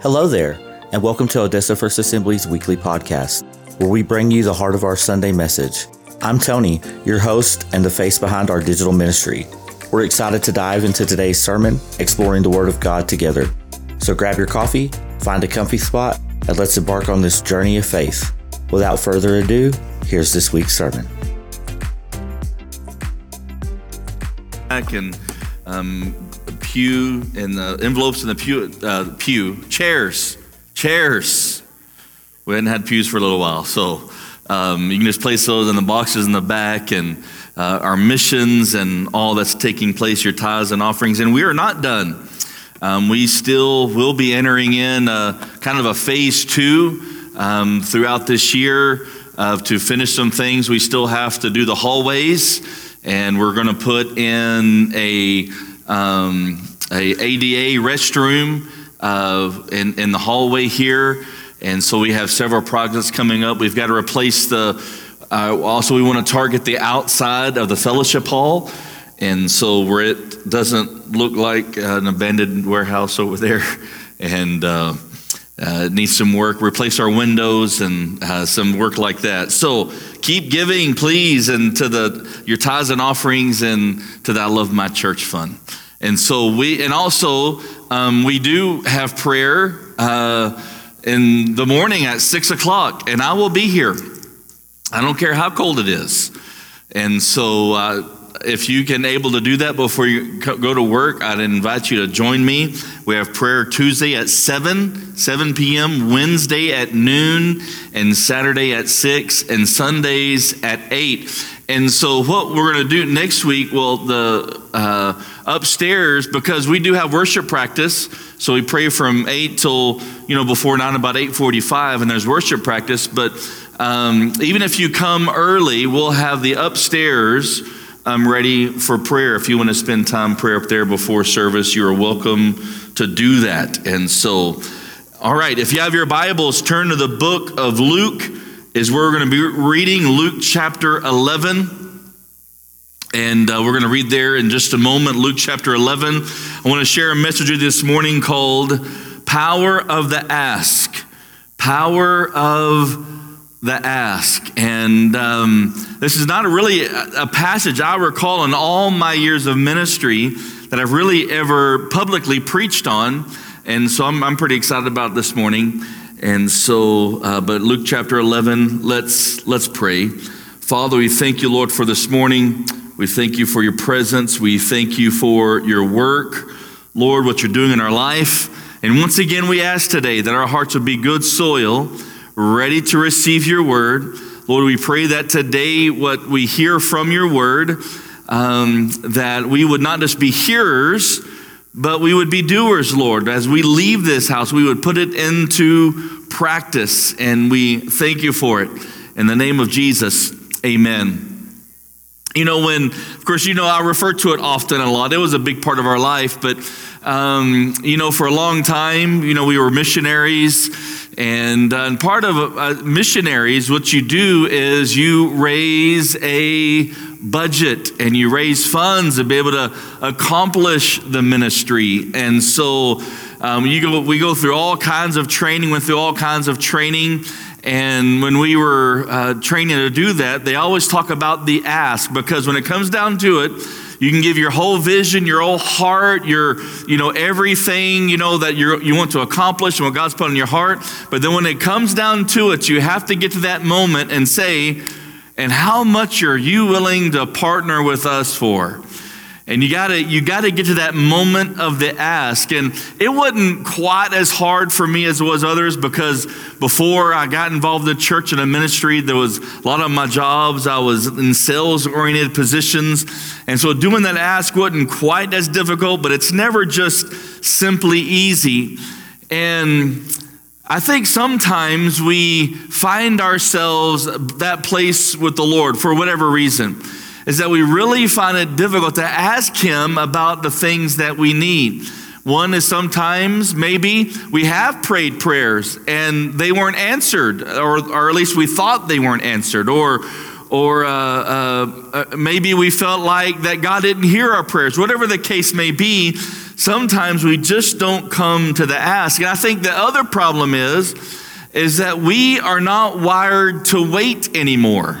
Hello there, and welcome to Odessa First Assembly's weekly podcast, where we bring you the heart of our Sunday message. I'm Tony, your host and the face behind our digital ministry. We're excited to dive into today's sermon, exploring the Word of God together. So grab your coffee, find a comfy spot, and let's embark on this journey of faith. Without further ado, here's this week's sermon. Back and um, pew and the envelopes in the pew, uh, pew chairs, chairs. We hadn't had pews for a little while, so um, you can just place those in the boxes in the back and uh, our missions and all that's taking place, your tithes and offerings. And we are not done. Um, we still will be entering in a, kind of a phase two um, throughout this year uh, to finish some things. We still have to do the hallways, and we're going to put in a um, a ADA restroom uh, in, in the hallway here. And so we have several projects coming up. We've got to replace the, uh, also, we want to target the outside of the fellowship hall. And so where it doesn't look like an abandoned warehouse over there and uh, uh, needs some work, replace our windows and uh, some work like that. So keep giving, please, and to the your tithes and offerings and to the I Love My Church Fund. And so we, and also um, we do have prayer uh, in the morning at six o'clock, and I will be here. I don't care how cold it is. And so, uh, if you can able to do that before you go to work, I'd invite you to join me. We have prayer Tuesday at 7, 7 p.m., Wednesday at noon, and Saturday at 6, and Sundays at 8. And so, what we're going to do next week, well, the uh, upstairs, because we do have worship practice, so we pray from 8 till, you know, before 9, about 8.45, and there's worship practice. But um, even if you come early, we'll have the upstairs I'm ready for prayer. If you want to spend time prayer up there before service, you are welcome to do that. And so, all right, if you have your Bibles, turn to the book of Luke, is where we're going to be reading Luke chapter 11. And uh, we're going to read there in just a moment, Luke chapter 11. I want to share a message with you this morning called Power of the Ask. Power of the ask. And um, this is not a really a, passage I recall in all my years of ministry that I've really ever publicly preached on. And so I'm, I'm pretty excited about this morning. And so, uh, but Luke chapter 11, let's, let's pray. Father, we thank you, Lord, for this morning. We thank you for your presence. We thank you for your work, Lord, what you're doing in our life. And once again, we ask today that our hearts would be good soil ready to receive your word. Lord, we pray that today what we hear from your word, um, that we would not just be hearers, but we would be doers, Lord. As we leave this house, we would put it into practice, and we thank you for it. In the name of Jesus, amen. You know, when, of course, you know, I refer to it often a lot. It was a big part of our life, but, um, you know, for a long time, you know, we were missionaries and, uh, and part of uh, missionaries, what you do is you raise a budget and you raise funds to be able to accomplish the ministry. And so um, you go, we go through all kinds of training, went through all kinds of training. And when we were uh, training to do that, they always talk about the ask because when it comes down to it, you can give your whole vision, your whole heart, your, you know, everything, you know, that you you want to accomplish and what God's put in your heart. But then when it comes down to it, you have to get to that moment and say, and how much are you willing to partner with us for? And you gotta, you gotta get to that moment of the ask. And it wasn't quite as hard for me as it was others because before I got involved in the church and the ministry, there was a lot of my jobs, I was in sales oriented positions. And so doing that ask wasn't quite as difficult, but it's never just simply easy. And I think sometimes we find ourselves that place with the Lord for whatever reason is that we really find it difficult to ask Him about the things that we need. One is sometimes maybe we have prayed prayers and they weren't answered, or, or at least we thought they weren't answered, or or uh, uh, uh, maybe we felt like that God didn't hear our prayers. Whatever the case may be, sometimes we just don't come to the ask. And I think the other problem is, is that we are not wired to wait anymore.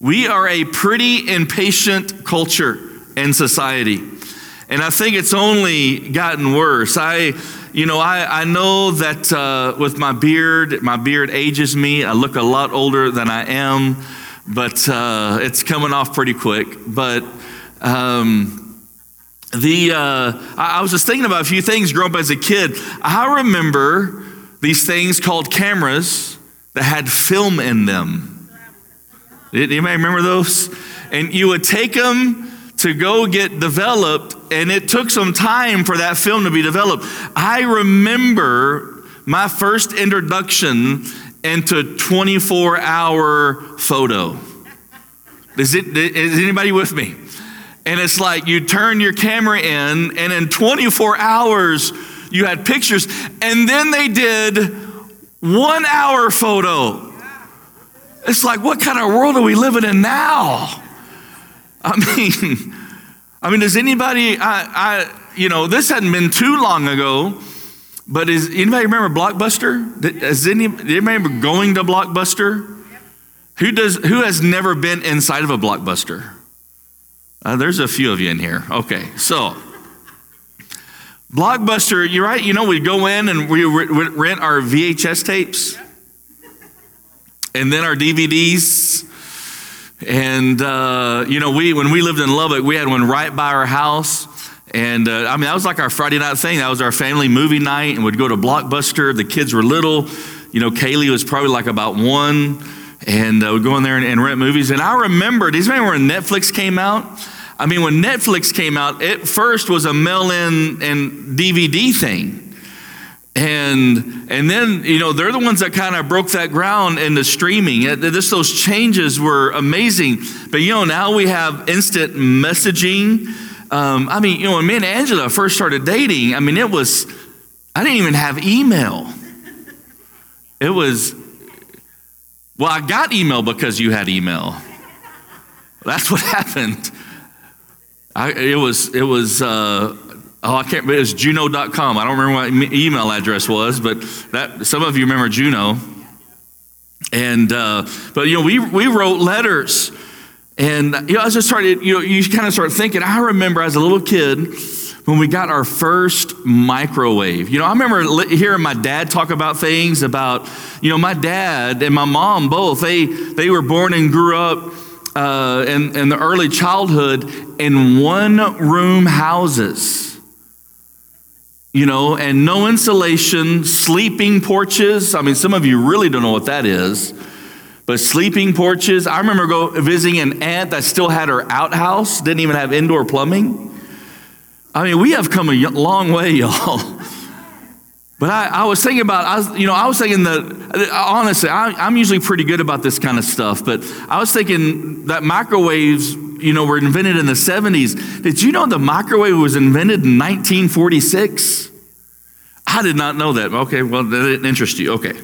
We are a pretty impatient culture and society. And I think it's only gotten worse. I, you know, I, I know that uh, with my beard, my beard ages me. I look a lot older than I am, but uh, it's coming off pretty quick. But um, the uh, I, I was just thinking about a few things growing up as a kid. I remember these things called cameras that had film in them. Anybody remember those? And you would take them to go get developed, and it took some time for that film to be developed. I remember my first introduction into 24 hour photo. Is, it, is anybody with me? And it's like you turn your camera in, and in 24 hours, you had pictures, and then they did one hour photo. It's like, what kind of world are we living in now? I mean, I mean, does anybody, I, I, you know, this hadn't been too long ago, but is anybody remember Blockbuster? Does any, anybody remember going to Blockbuster? Who does, who has never been inside of a Blockbuster? Uh, there's a few of you in here. Okay, so Blockbuster, you're right. You know, we'd go in and we would rent our VHS tapes and then our DVDs and, uh, you know, we, when we lived in Lubbock, we had one right by our house. And uh, I mean, that was like our Friday night thing. That was our family movie night, and we'd go to Blockbuster. The kids were little. You know, Kaylee was probably like about one, and uh, we'd go in there and, and rent movies. And I remember, you remember when Netflix came out? I mean, when Netflix came out, it first was a mail in and DVD thing. And and then you know they're the ones that kind of broke that ground in the streaming. This those changes were amazing. But you know now we have instant messaging. Um, I mean, you know, when me and Angela first started dating, I mean, it was I didn't even have email. It was well, I got email because you had email. That's what happened. I, it was it was uh, Oh, I can't, it was Juno.com. I don't remember what my email address was, but that, some of you remember Juno. And, uh, but, you know, we, we wrote letters. And, you know, I just started, you know, you kind of start thinking, I remember as a little kid when we got our first microwave. You know, I remember hearing my dad talk about things about, you know, my dad and my mom both, they, they were born and grew up uh, in, in the early childhood in one room houses you know, and no insulation, sleeping porches. I mean, some of you really don't know what that is, but sleeping porches. I remember go visiting an aunt that still had her outhouse, didn't even have indoor plumbing. I mean, we have come a long way, y'all. But I, I, was thinking about, I was, you know, I was thinking that, honestly, I, am usually pretty good about this kind of stuff, but I was thinking that microwaves, you know, were invented in the 70s. Did you know the microwave was invented in 1946? I did not know that. Okay, well, that didn't interest you. Okay.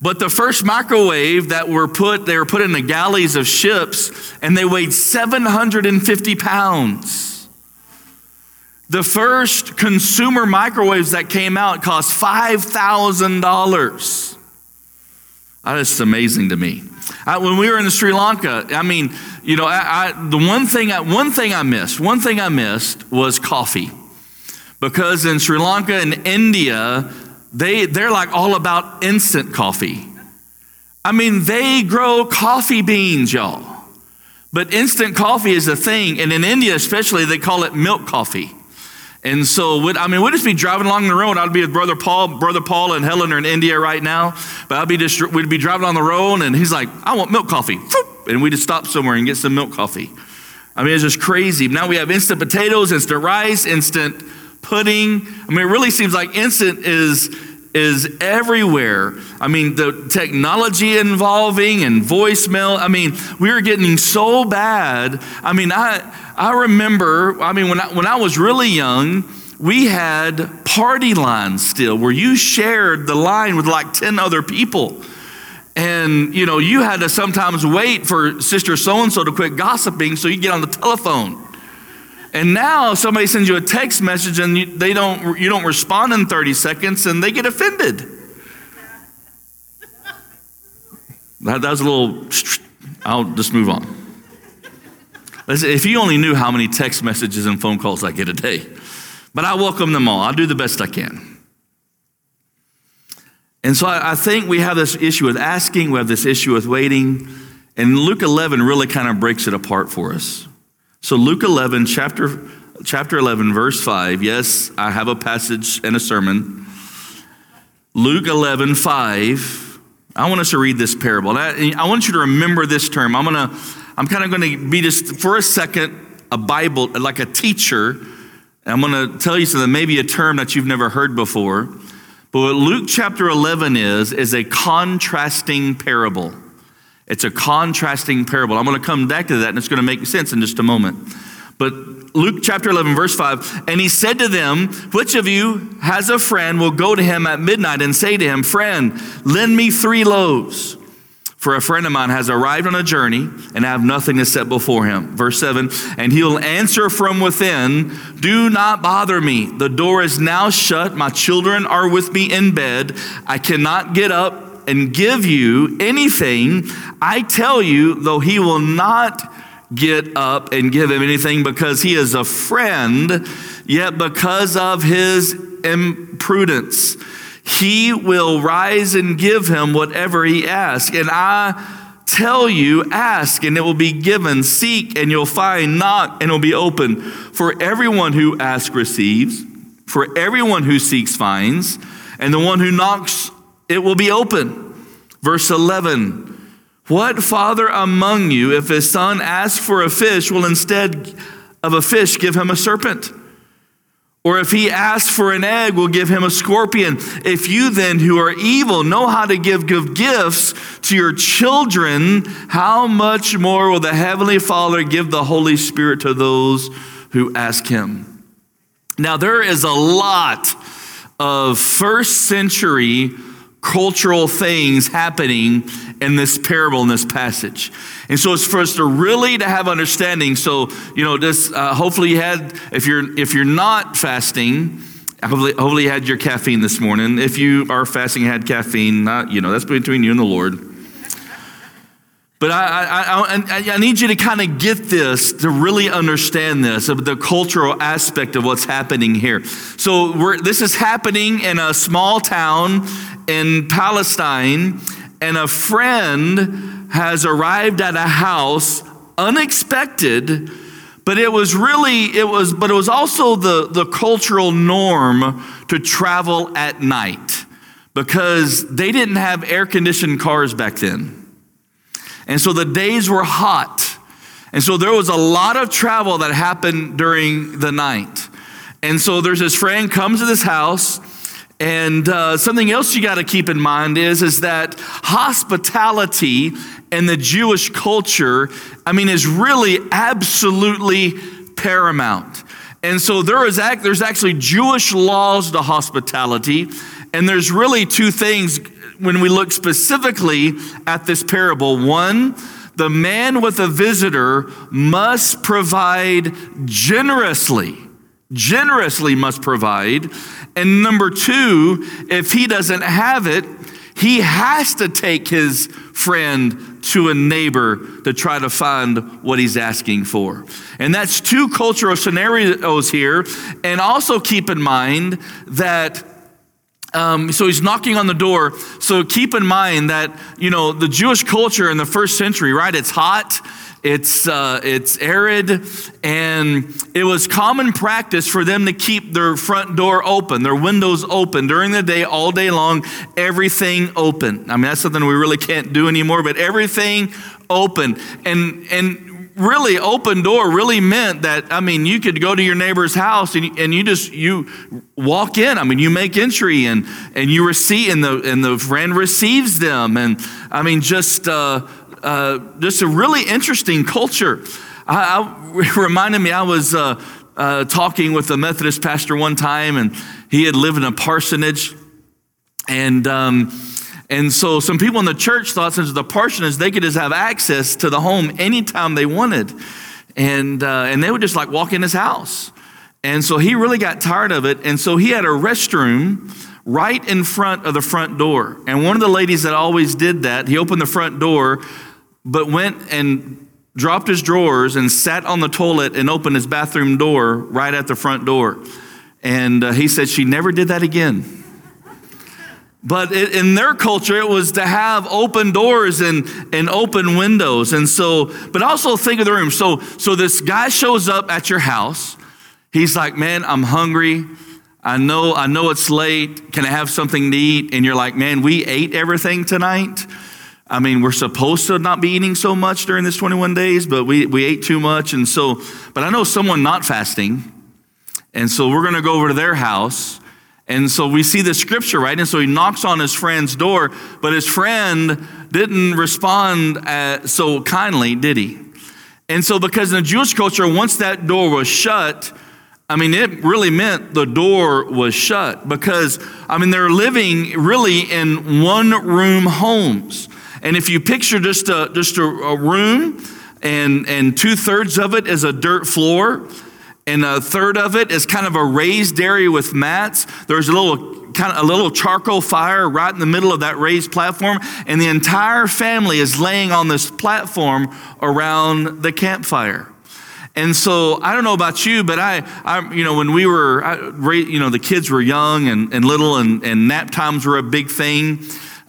But the first microwave that were put, they were put in the galleys of ships, and they weighed 750 pounds. The first consumer microwaves that came out cost $5,000. That is amazing to me. I, when we were in Sri Lanka, I mean, you know, I, I, the one thing, I, one thing I missed, one thing I missed was coffee. Because in Sri Lanka and India, they, they're like all about instant coffee. I mean, they grow coffee beans, y'all. But instant coffee is a thing. And in India, especially, they call it milk coffee. And so, I mean, we'd just be driving along the road. I'd be with Brother Paul. Brother Paul and Helen are in India right now. But I'd be just, we'd be driving on the road, and he's like, I want milk coffee. And we'd just stop somewhere and get some milk coffee. I mean, it's just crazy. Now we have instant potatoes, instant rice, instant pudding. I mean, it really seems like instant is is everywhere. I mean, the technology involving and voicemail. I mean, we are getting so bad. I mean, I I remember. I mean, when I, when I was really young, we had party lines still where you shared the line with like ten other people. And, you know, you had to sometimes wait for Sister so and so to quit gossiping so you get on the telephone. And now somebody sends you a text message and you, they don't, you don't respond in 30 seconds and they get offended. That, that was a little, I'll just move on. If you only knew how many text messages and phone calls I get a day, but I welcome them all. I'll do the best I can. And so I, I think we have this issue with asking, we have this issue with waiting, and Luke 11 really kind of breaks it apart for us. So Luke 11, chapter, chapter 11, verse 5. Yes, I have a passage and a sermon. Luke 11, 5. I want us to read this parable. I, I want you to remember this term. I'm gonna, I'm kind of going to be just for a second a Bible, like a teacher. I'm going to tell you something, maybe a term that you've never heard before. But what Luke chapter 11 is, is a contrasting parable. It's a contrasting parable. I'm going to come back to that and it's going to make sense in just a moment. But Luke chapter 11, verse 5, and he said to them, Which of you has a friend will go to him at midnight and say to him, Friend, lend me three loaves? For a friend of mine has arrived on a journey and I have nothing to set before him. Verse 7 And he'll answer from within, Do not bother me. The door is now shut. My children are with me in bed. I cannot get up and give you anything, I tell you, though he will not get up and give him anything because he is a friend, yet because of his impudence, he will rise and give him whatever he asks. And I tell you, ask and it will be given, seek and you'll find, knock and it will be open. For everyone who asks receives, for everyone who seeks finds, and the one who knocks it will be open. Verse 11 What father among you, if his son asks for a fish, will instead of a fish give him a serpent? Or if he asks for an egg, we'll give him a scorpion. If you then, who are evil, know how to give good gifts to your children, how much more will the Heavenly Father give the Holy Spirit to those who ask him? Now, there is a lot of first century cultural things happening in this parable in this passage. And so it's for us to really to have understanding. So you know this uh, hopefully you had if you're if you're not fasting hopefully, hopefully you had your caffeine this morning. If you are fasting had caffeine not you know that's between you and the lord. But I, I, I, I, need you to kind of get this, to really understand this, of the cultural aspect of what's happening here. So this is happening in a small town in Palestine, and a friend has arrived at a house unexpected, but it was really, it was, but it was also the, the cultural norm to travel at night because they didn't have air conditioned cars back then. And so the days were hot. And so there was a lot of travel that happened during the night. And so there's this friend comes to this house, and uh, something else you got to keep in mind is, is that hospitality in the Jewish culture, I mean, is really absolutely paramount. And so there is act, there's actually Jewish laws to hospitality, and there's really two things when we look specifically at this parable. One, the man with a visitor must provide generously. Generously must provide. And number two, if he doesn't have it, he has to take his friend to a neighbor to try to find what he's asking for. And that's two cultural scenarios here. And also keep in mind that um, so he's knocking on the door. So keep in mind that, you know, the Jewish culture in the first century, right? It's hot, it's, uh, it's arid, and it was common practice for them to keep their front door open, their windows open during the day, all day long, everything open. I mean, that's something we really can't do anymore, but everything open. And, and really open door really meant that i mean you could go to your neighbor's house and, and you just you walk in. I mean you make entry and and you receive and the and the friend receives them. And i mean just uh, uh, just a really interesting culture. I, I reminded me i was uh, uh, talking with a methodist pastor one time and he had lived in a parsonage. And um, And so some people in the church thought since the Parsonage, they could just have access to the home anytime they wanted. And, uh, and they would just like walk in his house. And so he really got tired of it. And so he had a restroom right in front of the front door. And one of the ladies that always did that, he opened the front door, but went and dropped his drawers and sat on the toilet and opened his bathroom door right at the front door. And uh, he said she never did that again. But it, in their culture, it was to have open doors and, and open windows. And so, but also think of the room. So, so this guy shows up at your house. He's like, man, I'm hungry. I know, I know it's late. Can I have something to eat? And you're like, man, we ate everything tonight. I mean, we're supposed to not be eating so much during this 21 days, but we, we ate too much. And so, but I know someone not fasting. And so we're going to go over to their house. And so we see the scripture, right? And so he knocks on his friend's door, but his friend didn't respond uh, so kindly, did he? And so, because in the Jewish culture, once that door was shut, I mean, it really meant the door was shut because, I mean, they're living really in one room homes. And if you picture just a, just a, a room and, and two thirds of it is a dirt floor, and a third of it is kind of a raised area with mats. There's a little kind of a little charcoal fire right in the middle of that raised platform, and the entire family is laying on this platform around the campfire. And so I don't know about you, but I, I you know, when we were, I, you know, the kids were young and, and little, and, and nap times were a big thing.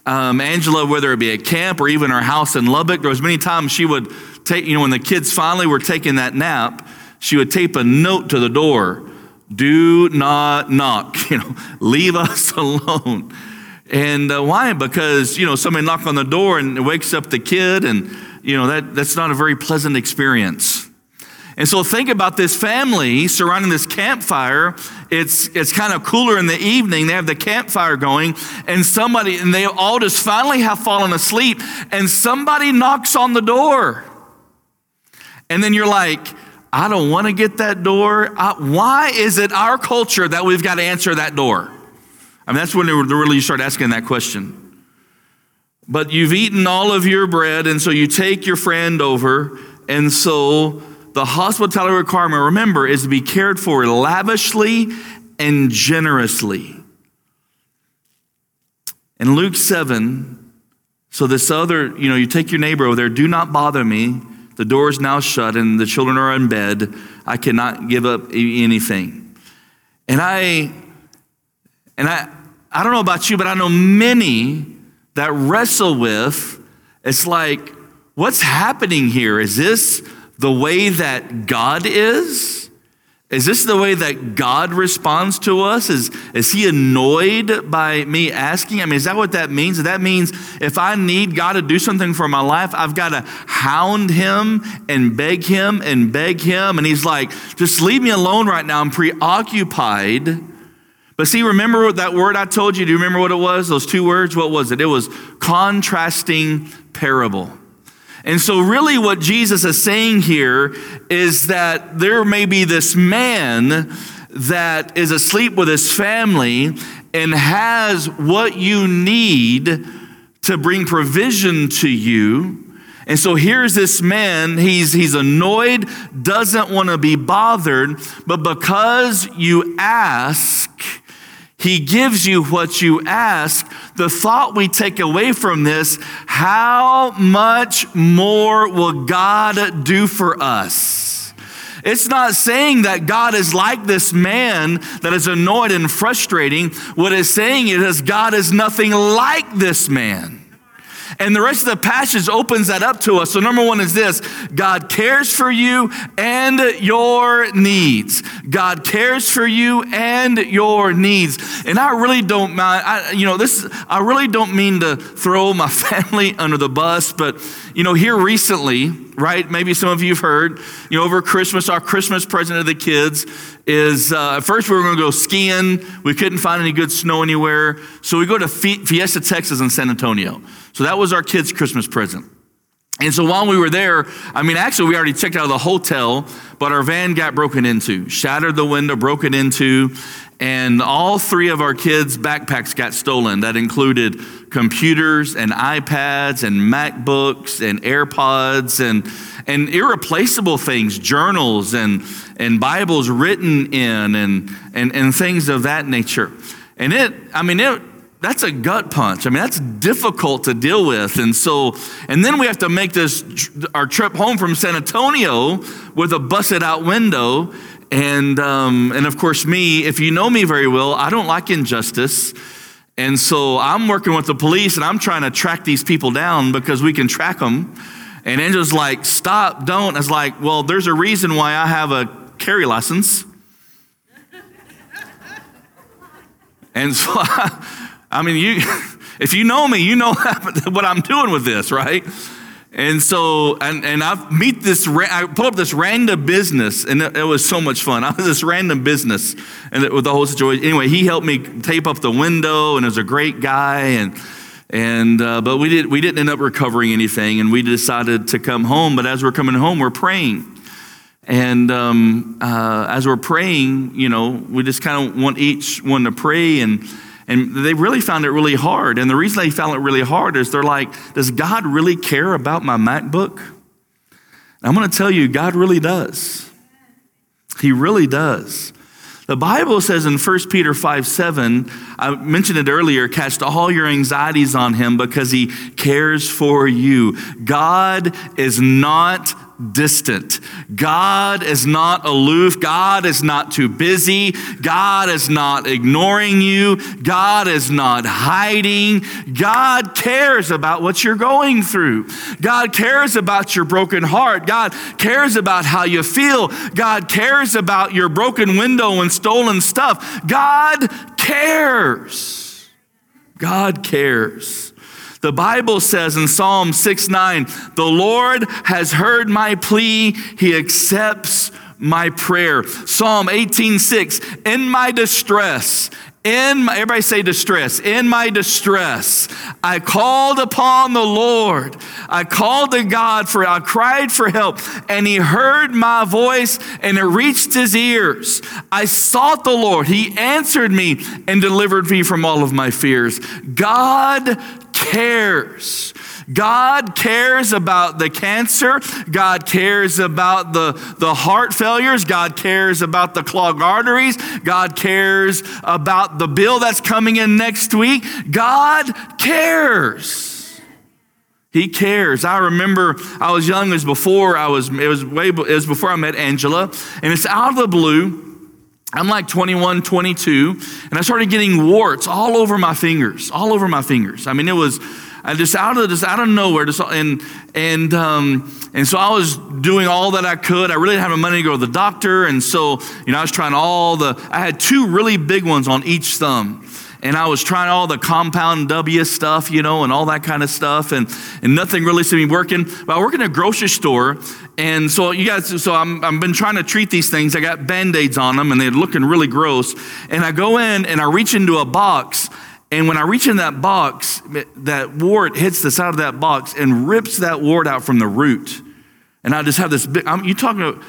Um, Angela, whether it be at camp or even our house in Lubbock, there was many times she would take, you know, when the kids finally were taking that nap, she would tape a note to the door, "Do not knock," you know, leave us alone. And uh, why? Because you know somebody knock on the door and wakes up the kid, and you know that that's not a very pleasant experience. And so think about this family surrounding this campfire. It's, it's kind of cooler in the evening. They have the campfire going, and somebody, and they all just finally have fallen asleep, and somebody knocks on the door. And then you're like, I don't want to get that door. I, why is it our culture that we've got to answer that door? I mean, that's when really you start asking that question. But you've eaten all of your bread, and so you take your friend over, and so the hospitality requirement, remember, is to be cared for lavishly and generously. In Luke 7, so this other, you know, you take your neighbor over there, do not bother me. The door is now shut and the children are in bed. I cannot give up anything. And I, and I, I don't know about you, but I know many that wrestle with, it's like, what's happening here? Is this the way that God is? Is this the way that God responds to us? Is, is he annoyed by me asking? I mean, is that what that means? That means if I need God to do something for my life, I've got to hound him and beg him and beg him. And he's like, just leave me alone right now. I'm preoccupied. But see, remember that word I told you? Do you remember what it was? Those two words? What was it? It was contrasting parable. And so, really, what Jesus is saying here is that there may be this man that is asleep with his family and has what you need to bring provision to you. And so here's this man, he's, he's annoyed, doesn't want to be bothered, but because you ask, he gives you what you ask. The thought we take away from this how much more will God do for us? It's not saying that God is like this man that is annoyed and frustrating. What it's saying is God is nothing like this man. And the rest of the passage opens that up to us. So, number one is this God cares for you and your needs. God cares for you and your needs. And I really don't mind, I, you know, this, I really don't mean to throw my family under the bus, but, you know, here recently, right, maybe some of you have heard, you know, over Christmas, our Christmas present to the kids is uh, first we were going to go skiing. We couldn't find any good snow anywhere. So we go to Fiesta, Texas, in San Antonio. So that was our kids' Christmas present. And so while we were there, I mean, actually, we already checked out of the hotel, but our van got broken into, shattered the window, broken into, and all three of our kids' backpacks got stolen. That included computers and iPads and MacBooks and AirPods and, and irreplaceable things, journals and, and Bibles written in and, and, and things of that nature. And it, I mean, it, that's a gut punch. I mean, that's difficult to deal with. And so, and then we have to make this, our trip home from San Antonio with a busted out window. And, um, and of course, me, if you know me very well, I don't like injustice. And so I'm working with the police and I'm trying to track these people down because we can track them. And Angela's like, stop, don't. It's like, well, there's a reason why I have a carry license. and so I, I mean, you, if you know me, you know what I'm doing with this, right? And so, and, and I meet this, I pull up this random business, and it, it was so much fun. I was this random business, and it, with the whole situation. Anyway, he helped me tape up the window, and was a great guy, and and uh, but we did we didn't end up recovering anything, and we decided to come home. But as we're coming home, we're praying, and um, uh, as we're praying, you know, we just kind of want each one to pray and and they really found it really hard. And the reason they found it really hard is they're like, does God really care about my MacBook? And I'm going to tell you, God really does. He really does. The Bible says in 1 Peter 5 7, I mentioned it earlier, cast all your anxieties on him because he cares for you. God is not distant. God is not aloof. God is not too busy. God is not ignoring you. God is not hiding. God cares about what you're going through. God cares about your broken heart. God cares about how you feel. God cares about your broken window and stolen stuff. God cares. God cares. The Bible says in Psalm 6 9, the Lord has heard my plea, he accepts my prayer. Psalm 18 6, in my distress, in my, everybody say distress. In my distress, I called upon the Lord. I called to God for, I cried for help, and He heard my voice and it reached His ears. I sought the Lord. He answered me and delivered me from all of my fears. God cares. God cares about the cancer. God cares about the, the heart failures. God cares about the clogged arteries. God cares about the bill that's coming in next week. God cares. He cares. I remember I was young. It was before I was. It was way. It was before I met Angela, and it's out of the blue. I'm like 21, 22, and I started getting warts all over my fingers, all over my fingers. I mean, it was I just out of just out of nowhere, just and and um, and so I was doing all that I could. I really didn't have the money to go to the doctor, and so you know I was trying all the. I had two really big ones on each thumb, and I was trying all the compound W stuff, you know, and all that kind of stuff, and and nothing really seemed to be working. But I work in a grocery store, and so you guys, so I'm I've been trying to treat these things. I got band aids on them, and they're looking really gross. And I go in and I reach into a box and when I reach in that box, that wart hits the side of that box and rips that wart out from the root. And I just have this big, I'm, you talking about,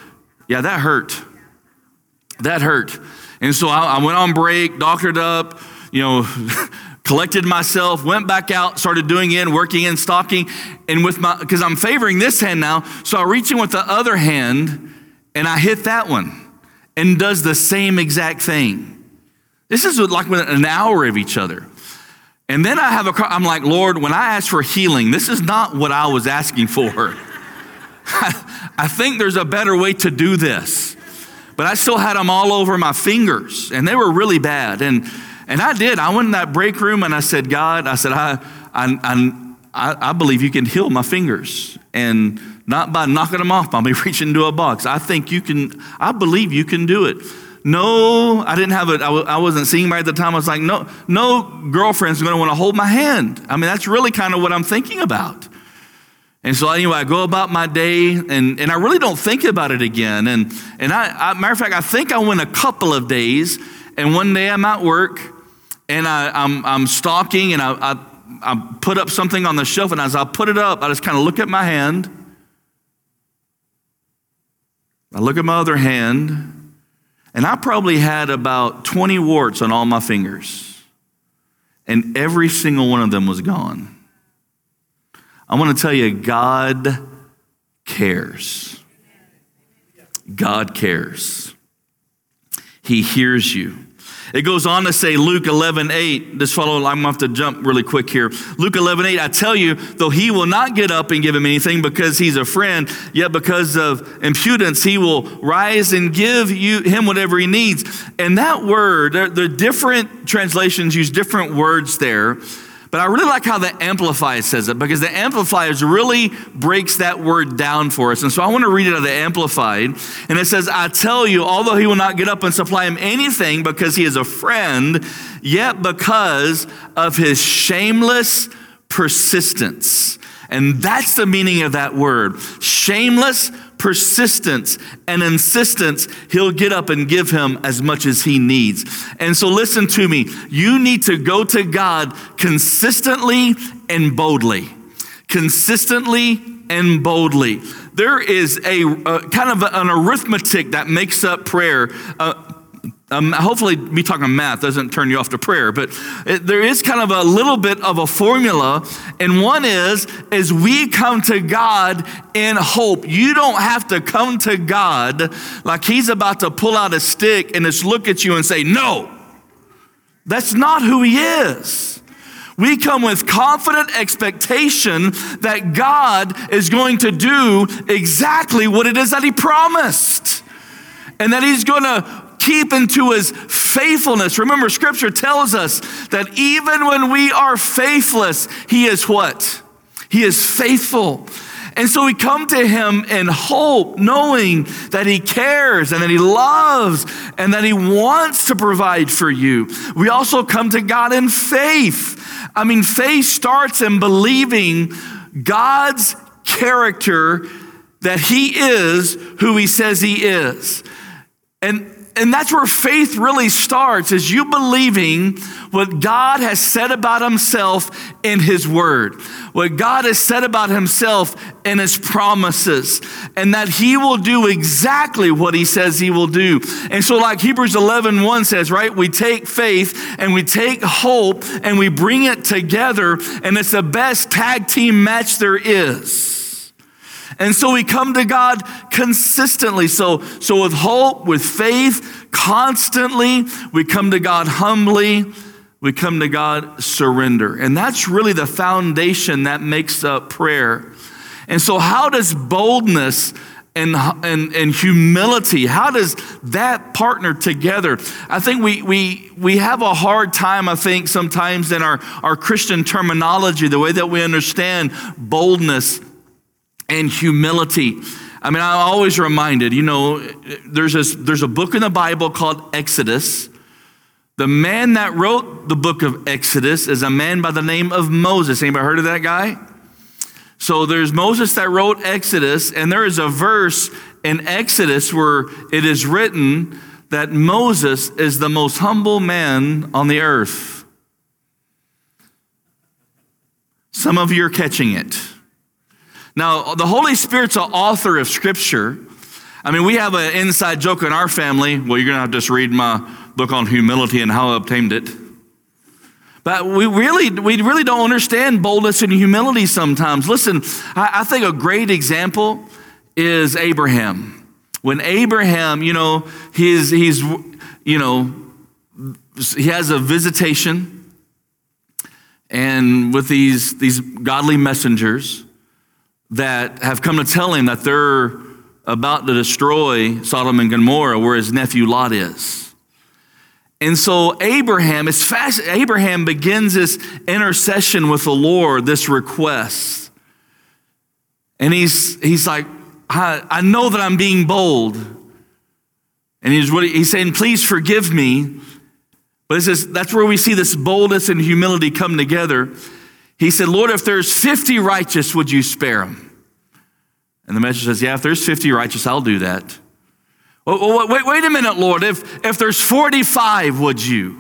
yeah, that hurt. That hurt. And so I, I went on break, doctored up, you know, collected myself, went back out, started doing in, working in stocking. And with my, because I'm favoring this hand now, so I reach in with the other hand and I hit that one and does the same exact thing. This is like an hour of each other. And then I have a, I'm like, Lord, when I ask for healing, this is not what I was asking for. I think there's a better way to do this. But I still had them all over my fingers, and they were really bad. And, and I did. I went in that break room and I said, God, I said, I, I, I, I believe you can heal my fingers. And not by knocking them off, by me reaching into a box. I think you can, I believe you can do it. No, I didn't have it. I wasn't seeing right at the time. I was like, no, no girlfriend's going to want to hold my hand. I mean, that's really kind of what I'm thinking about. And so anyway, I go about my day, and, and I really don't think about it again. And and I, I matter of fact, I think I went a couple of days, and one day I'm at work, and I, I'm I'm stalking, and I, I I put up something on the shelf, and as I put it up, I just kind of look at my hand. I look at my other hand, and I probably had about 20 warts on all my fingers, and every single one of them was gone. I want to tell you, God cares. God cares. He hears you. It goes on to say, Luke 11, 8, just follow, I'm gonna have to jump really quick here. Luke 11, 8, I tell you, though he will not get up and give him anything because he's a friend, yet because of impudence, he will rise and give you him whatever he needs. And that word, the different translations use different words there. But I really like how the Amplified says it because the Amplified really breaks that word down for us. And so I want to read it out of the Amplified. And it says, I tell you, although he will not get up and supply him anything because he is a friend, yet because of his shameless persistence. And that's the meaning of that word shameless persistence and insistence, he'll get up and give him as much as he needs. And so, listen to me. You need to go to God consistently and boldly. Consistently and boldly. There is a, a kind of an arithmetic that makes up prayer. Uh, um, hopefully, me talking math doesn't turn you off to prayer, but it, there is kind of a little bit of a formula, and one is as we come to God in hope. You don't have to come to God like He's about to pull out a stick and just look at you and say, "No." That's not who He is. We come with confident expectation that God is going to do exactly what it is that He promised and that He's going to keep into his faithfulness. Remember, scripture tells us that even when we are faithless, he is what? He is faithful. And so we come to him in hope, knowing that he cares and that he loves and that he wants to provide for you. We also come to God in faith. I mean, faith starts in believing God's character that he is who he says he is. And and that's where faith really starts is you believing what God has said about himself in his word, what God has said about himself in his promises, and that he will do exactly what he says he will do. And so like Hebrews 11, 1 says, right, we take faith and we take hope and we bring it together and it's the best tag team match there is. And so we come to God consistently. So, so with hope, with faith, constantly, we come to God humbly. We come to God surrender. And that's really the foundation that makes up prayer. And so, how does boldness and, and, and humility, how does that partner together? I think we, we, we have a hard time, I think, sometimes in our, our Christian terminology, the way that we understand boldness and humility. I mean, I'm always reminded, you know, there's a, there's a book in the Bible called Exodus. The man that wrote the book of Exodus is a man by the name of Moses. Anybody heard of that guy? So there's Moses that wrote Exodus, and there is a verse in Exodus where it is written that Moses is the most humble man on the earth. Some of you are catching it. Now, the Holy Spirit's the author of Scripture. I mean, we have an inside joke in our family. Well, you're going to have to just read my book on humility and how I obtained it. But we really, we really don't understand boldness and humility sometimes. Listen, I, I think a great example is Abraham. When Abraham, you know, he's, he's, you know, he has a visitation and with these, these godly messengers, that have come to tell him that they're about to destroy Sodom and Gomorrah where his nephew Lot is. And so Abraham is fast, Abraham begins this intercession with the Lord, this request. And he's, he's like, I, I know that I'm being bold. And he's, he's saying, please forgive me. But it says, that's where we see this boldness and humility come together. He said, Lord, if there's 50 righteous, would you spare them? And the messenger says, Yeah, if there's 50 righteous, I'll do that. Oh, oh, well, wait, wait a minute, Lord. If, if there's 45, would you?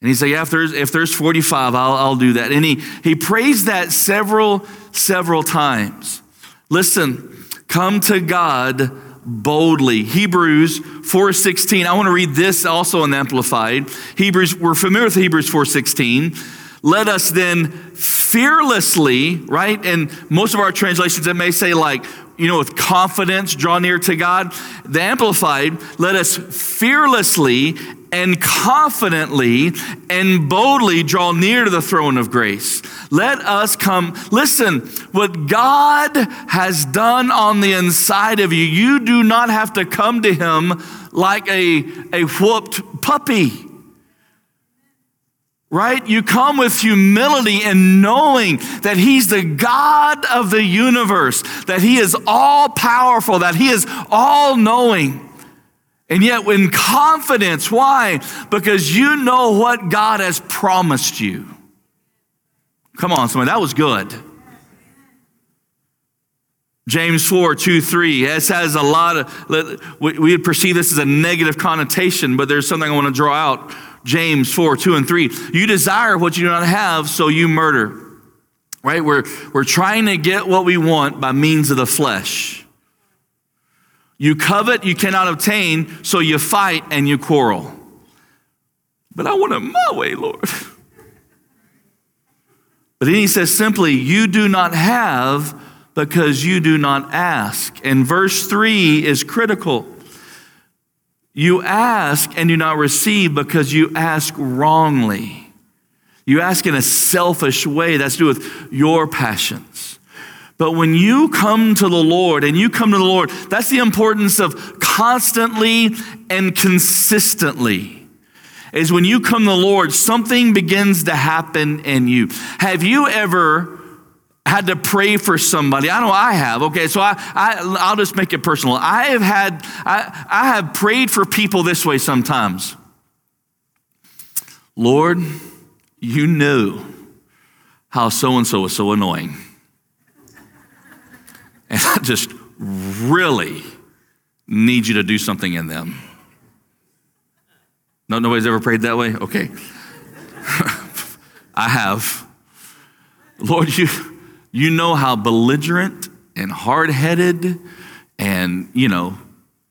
And he said, Yeah, if there's, if there's 45, I'll, I'll do that. And he, he prays that several, several times. Listen, come to God boldly. Hebrews 4:16. I want to read this also in amplified. Hebrews we're familiar with Hebrews 4:16. Let us then fearlessly, right? And most of our translations it may say like you know, with confidence, draw near to God. The Amplified, let us fearlessly and confidently and boldly draw near to the throne of grace. Let us come. Listen, what God has done on the inside of you, you do not have to come to Him like a, a whooped puppy right? You come with humility and knowing that He's the God of the universe, that He is all powerful, that He is all knowing. And yet, in confidence, why? Because you know what God has promised you. Come on, somebody, that was good. James 4, 2, 3. This has a lot of, we would perceive this as a negative connotation, but there's something I want to draw out James 4, 2 and 3. You desire what you do not have, so you murder. Right? We're, we're trying to get what we want by means of the flesh. You covet, you cannot obtain, so you fight and you quarrel. But I want it my way, Lord. But then he says simply, You do not have because you do not ask. And verse 3 is critical. You ask and do not receive because you ask wrongly. You ask in a selfish way. That's to do with your passions. But when you come to the Lord and you come to the Lord, that's the importance of constantly and consistently. Is when you come to the Lord, something begins to happen in you. Have you ever had to pray for somebody. I know I have. Okay, so I, I I'll just make it personal. I have had I, I have prayed for people this way sometimes. Lord, you knew how so and so was so annoying. And I just really need you to do something in them. No, nobody's ever prayed that way? Okay. I have. Lord, you you know how belligerent and hard headed and, you know,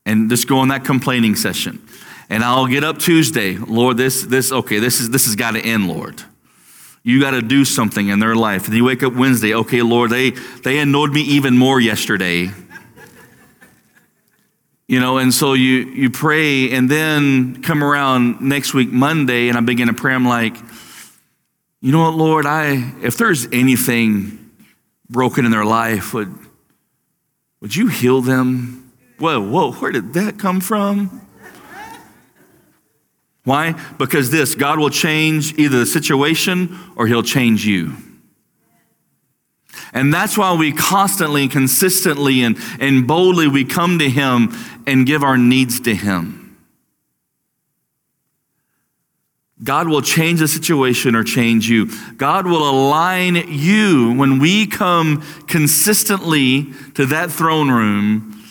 and just go on that complaining session. And I'll get up Tuesday, Lord, this, this, okay, this is this has got to end, Lord. You got to do something in their life. And you wake up Wednesday, okay, Lord, they they annoyed me even more yesterday. You know, and so you you pray and then come around next week, Monday, and I begin to pray. I'm like, you know what, Lord, I if there's anything broken in their life, would, would you heal them? Whoa, whoa, where did that come from? Why? Because this God will change either the situation or He'll change you. And that's why we constantly and consistently and, and boldly we come to Him and give our needs to Him. God will change the situation or change you. God will align you when we come consistently to that throne room.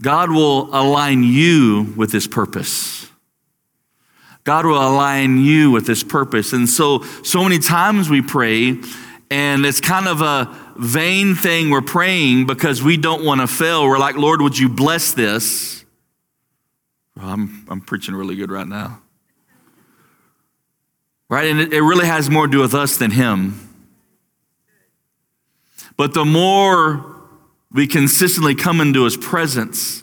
God will align you with His purpose. God will align you with His purpose. And so, so many times we pray, and it's kind of a vain thing we're praying because we don't want to fail. We're like, Lord, would you bless this? I'm, I'm preaching really good right now right? And it, it really has more to do with us than Him. But the more we consistently come into His presence,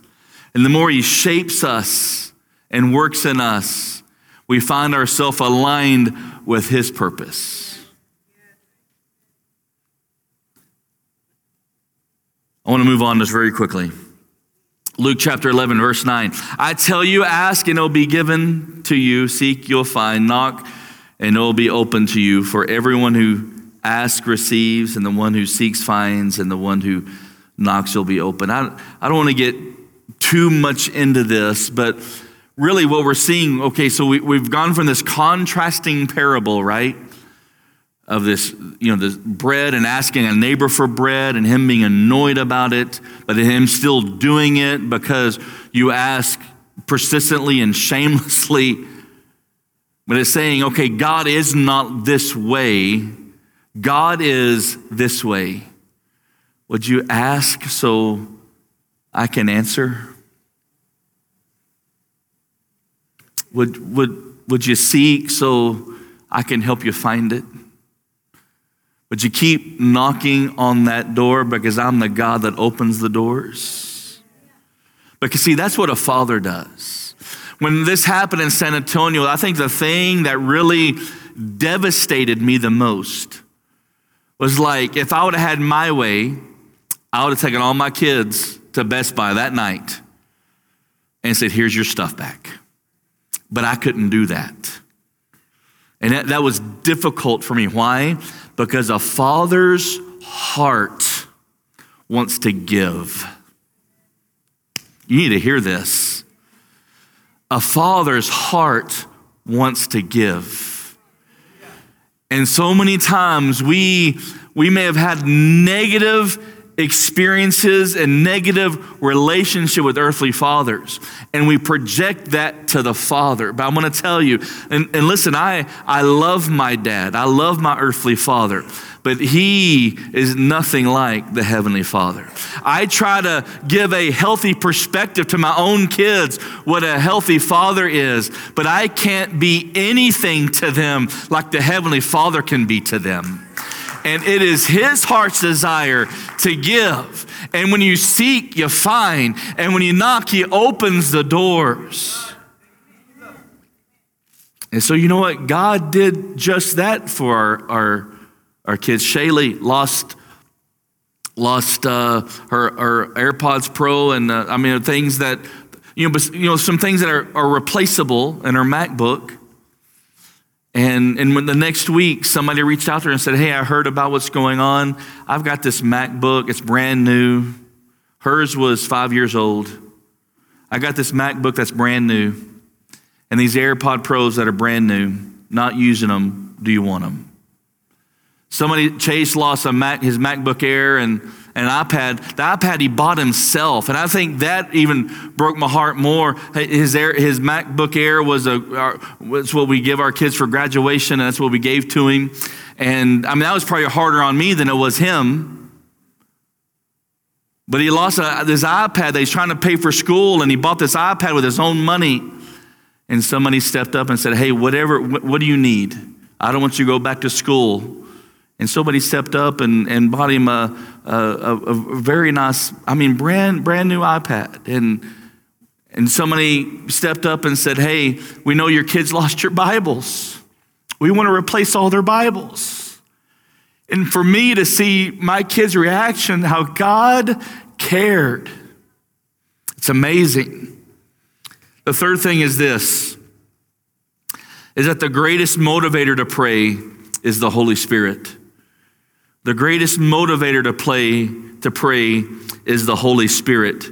and the more He shapes us and works in us, we find ourselves aligned with His purpose. I want to move on just very quickly. Luke chapter 11, verse 9. I tell you, ask and it'll be given to you. Seek, you'll find. Knock, and it will be open to you. For everyone who asks receives, and the one who seeks finds, and the one who knocks will be open. I, I don't want to get too much into this, but really what we're seeing, okay, so we, we've gone from this contrasting parable, right? Of this, you know, this bread and asking a neighbor for bread and him being annoyed about it, but him still doing it because you ask persistently and shamelessly But it's saying, okay, God is not this way, God is this way. Would you ask so I can answer? Would, would, would you seek so I can help you find it? Would you keep knocking on that door because I'm the God that opens the doors? Because, see, that's what a father does. When this happened in San Antonio, I think the thing that really devastated me the most was like if I would have had my way, I would have taken all my kids to Best Buy that night and said, Here's your stuff back. But I couldn't do that. And that, that was difficult for me. Why? Because a father's heart wants to give. You need to hear this. A father's heart wants to give. And so many times we, we may have had negative experiences and negative relationship with earthly fathers and we project that to the father. But i'm going to tell you and, and listen i i love my dad. I love my earthly father but he is nothing like the heavenly father. I try to give a healthy perspective to my own kids what a healthy father is but i can't be anything to them like the heavenly father can be to them and it is his heart's desire to give. And when you seek, you find. And when you knock, he opens the doors. And so, you know what? God did just that for our, our, our kids. Shaylee lost lost uh, her, her AirPods Pro and uh, I mean things that you know, you know some things that are, are replaceable in her MacBook. And, and when the next week somebody reached out to her and said, Hey, I heard about what's going on. I've got this MacBook, it's brand new. Hers was five years old. I got this MacBook that's brand new, and these AirPod Pros that are brand new, not using them. Do you want them? Somebody, Chase lost a Mac, his MacBook Air, and an iPad. The iPad he bought himself, and I think that even broke my heart more. His Air, his MacBook Air was a our, what we give our kids for graduation, and that's what we gave to him. And I mean that was probably harder on me than it was him. But he lost a, this iPad that he's trying to pay for school, and he bought this iPad with his own money. And somebody stepped up and said, "Hey, whatever, what, what do you need? I don't want you to go back to school." And somebody stepped up and, and bought him a, a, a, very nice, I mean, brand, brand new iPad. And, and somebody stepped up and said, Hey, we know your kids lost your Bibles. We want to replace all their Bibles. And for me to see my kids' reaction, how God cared, it's amazing. The third thing is this is that the greatest motivator to pray is the Holy Spirit. The greatest motivator to play to pray is the Holy Spirit.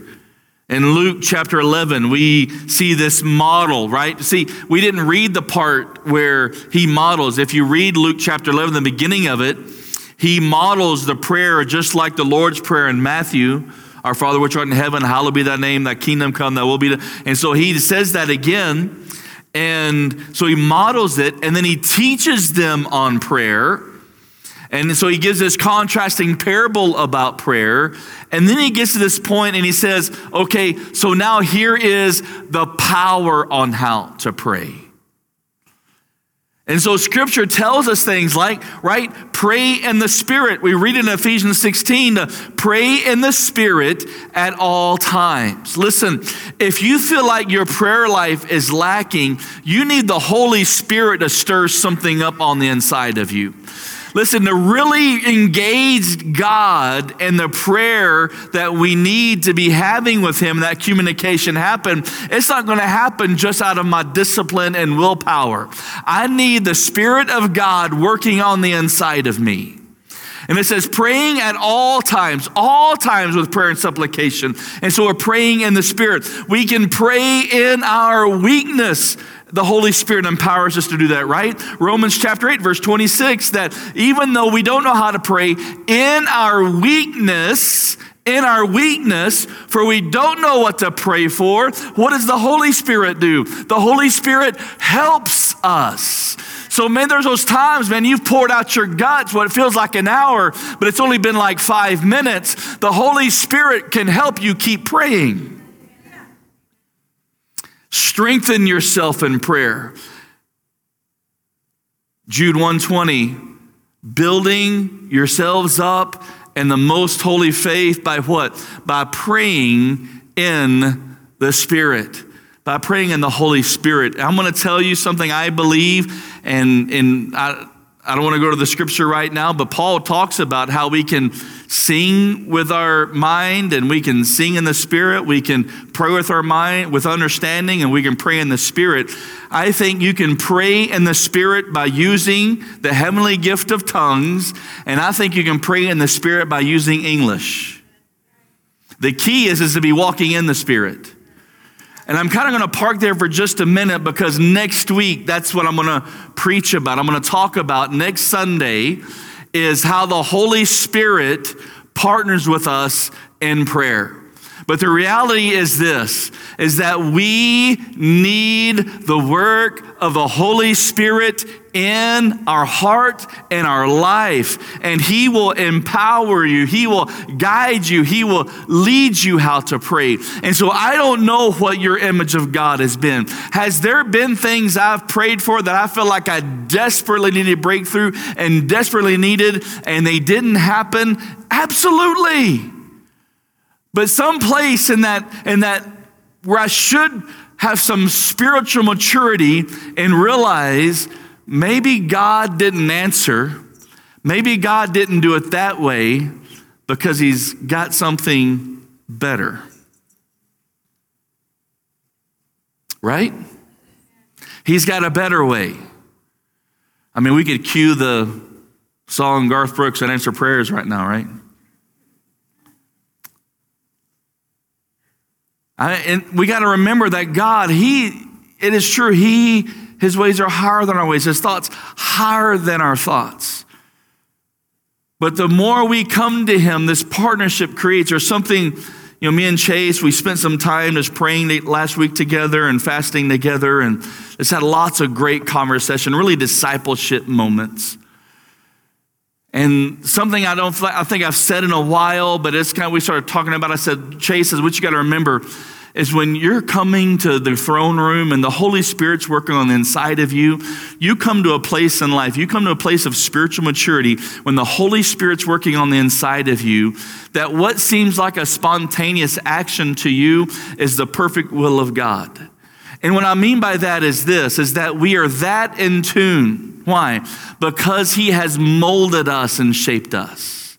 In Luke chapter 11, we see this model, right? See, we didn't read the part where he models. If you read Luke chapter 11, the beginning of it, he models the prayer just like the Lord's Prayer in Matthew. Our Father which art in heaven, hallowed be thy name, thy kingdom come, thy will be done. And so he says that again. And so he models it, and then he teaches them on prayer. And so he gives this contrasting parable about prayer. And then he gets to this point and he says, okay, so now here is the power on how to pray. And so scripture tells us things like, right, pray in the spirit. We read in Ephesians 16 to pray in the spirit at all times. Listen, if you feel like your prayer life is lacking, you need the Holy Spirit to stir something up on the inside of you. Listen, to really engage God and the prayer that we need to be having with Him, that communication happen, it's not going to happen just out of my discipline and willpower. I need the Spirit of God working on the inside of me. And it says praying at all times, all times with prayer and supplication. And so we're praying in the Spirit. We can pray in our weakness the Holy Spirit empowers us to do that, right? Romans chapter 8, verse 26, that even though we don't know how to pray, in our weakness, in our weakness, for we don't know what to pray for. What does the Holy Spirit do? The Holy Spirit helps us. So, man, there's those times, man, you've poured out your guts, what it feels like an hour, but it's only been like five minutes. The Holy Spirit can help you keep praying. Strengthen yourself in prayer. Jude 120, building yourselves up in the most holy faith by what? By praying in the Spirit. By praying in the Holy Spirit. I'm going to tell you something I believe, and, and I, I don't want to go to the scripture right now, but Paul talks about how we can sing with our mind and we can sing in the spirit. We can pray with our mind, with understanding, and we can pray in the spirit. I think you can pray in the spirit by using the heavenly gift of tongues, and I think you can pray in the spirit by using English. The key is, is to be walking in the spirit. And I'm kind of going to park there for just a minute because next week, that's what I'm going to preach about. I'm going to talk about next Sunday is how the Holy Spirit partners with us in prayer. But the reality is this is that we need the work of the Holy Spirit in our heart and our life. And He will empower you, He will guide you, He will lead you how to pray. And so I don't know what your image of God has been. Has there been things I've prayed for that I feel like I desperately needed breakthrough and desperately needed and they didn't happen? Absolutely. But someplace in that, in that where I should have some spiritual maturity and realize maybe God didn't answer, maybe God didn't do it that way because he's got something better. Right? He's got a better way. I mean, we could cue the song Garth Brooks Unanswered Prayers right now, right? And we got to remember that God, He, it is true, He, His ways are higher than our ways, His thoughts higher than our thoughts. But the more we come to Him, this partnership creates, or something, you know, me and Chase, we spent some time just praying last week together and fasting together and just had lots of great conversation, really discipleship moments. And something I don't, I think I've said in a while, but it's kind of, we started talking about, I said, Chase says, what you got to remember is when you're coming to the throne room and the Holy Spirit's working on the inside of you, you come to a place in life, you come to a place of spiritual maturity when the Holy Spirit's working on the inside of you, that what seems like a spontaneous action to you is the perfect will of God. And what I mean by that is this, is that we are that in tune why? Because he has molded us and shaped us.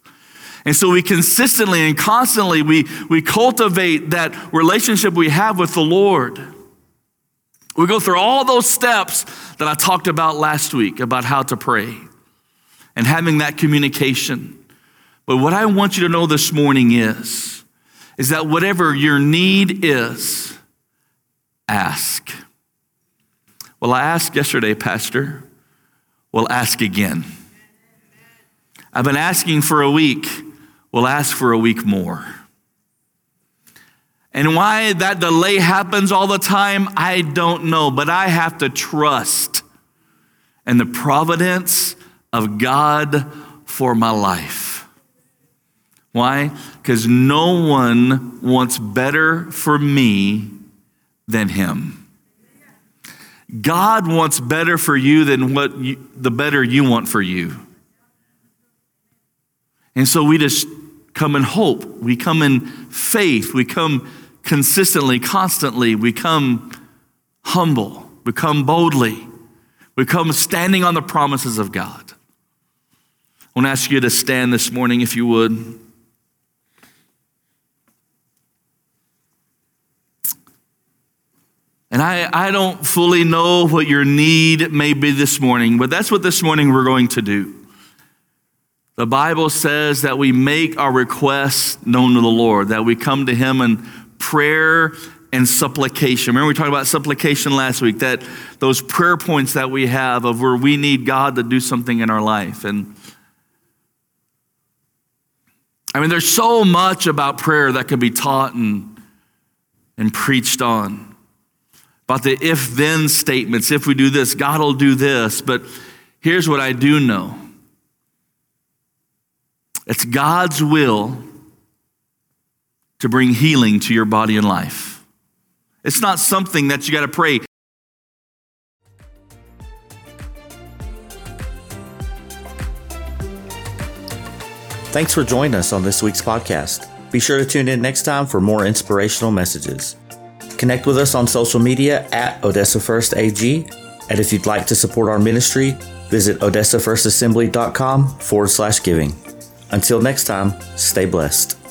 And so we consistently and constantly we, we cultivate that relationship we have with the Lord. We go through all those steps that I talked about last week about how to pray and having that communication. But what I want you to know this morning is, is that whatever your need is, ask. Well, I asked yesterday, Pastor, will ask again. I've been asking for a week, we'll ask for a week more. And why that delay happens all the time, I don't know, but I have to trust in the providence of God for my life. Why? Because no one wants better for me than Him. God wants better for you than what you, the better you want for you. And so we just come in hope. We come in faith. We come consistently, constantly. We come humble. We come boldly. We come standing on the promises of God. I want to ask you to stand this morning if you would. And I, I don't fully know what your need may be this morning, but that's what this morning we're going to do. The Bible says that we make our requests known to the Lord, that we come to Him in prayer and supplication. Remember, we talked about supplication last week, that those prayer points that we have of where we need God to do something in our life. And I mean, there's so much about prayer that can be taught and, and preached on. About the if then statements. If we do this, God will do this. But here's what I do know it's God's will to bring healing to your body and life. It's not something that you got to pray. Thanks for joining us on this week's podcast. Be sure to tune in next time for more inspirational messages. Connect with us on social media at Odessa First AG. And if you'd like to support our ministry, visit odessafirstassembly.com forward slash giving. Until next time, stay blessed.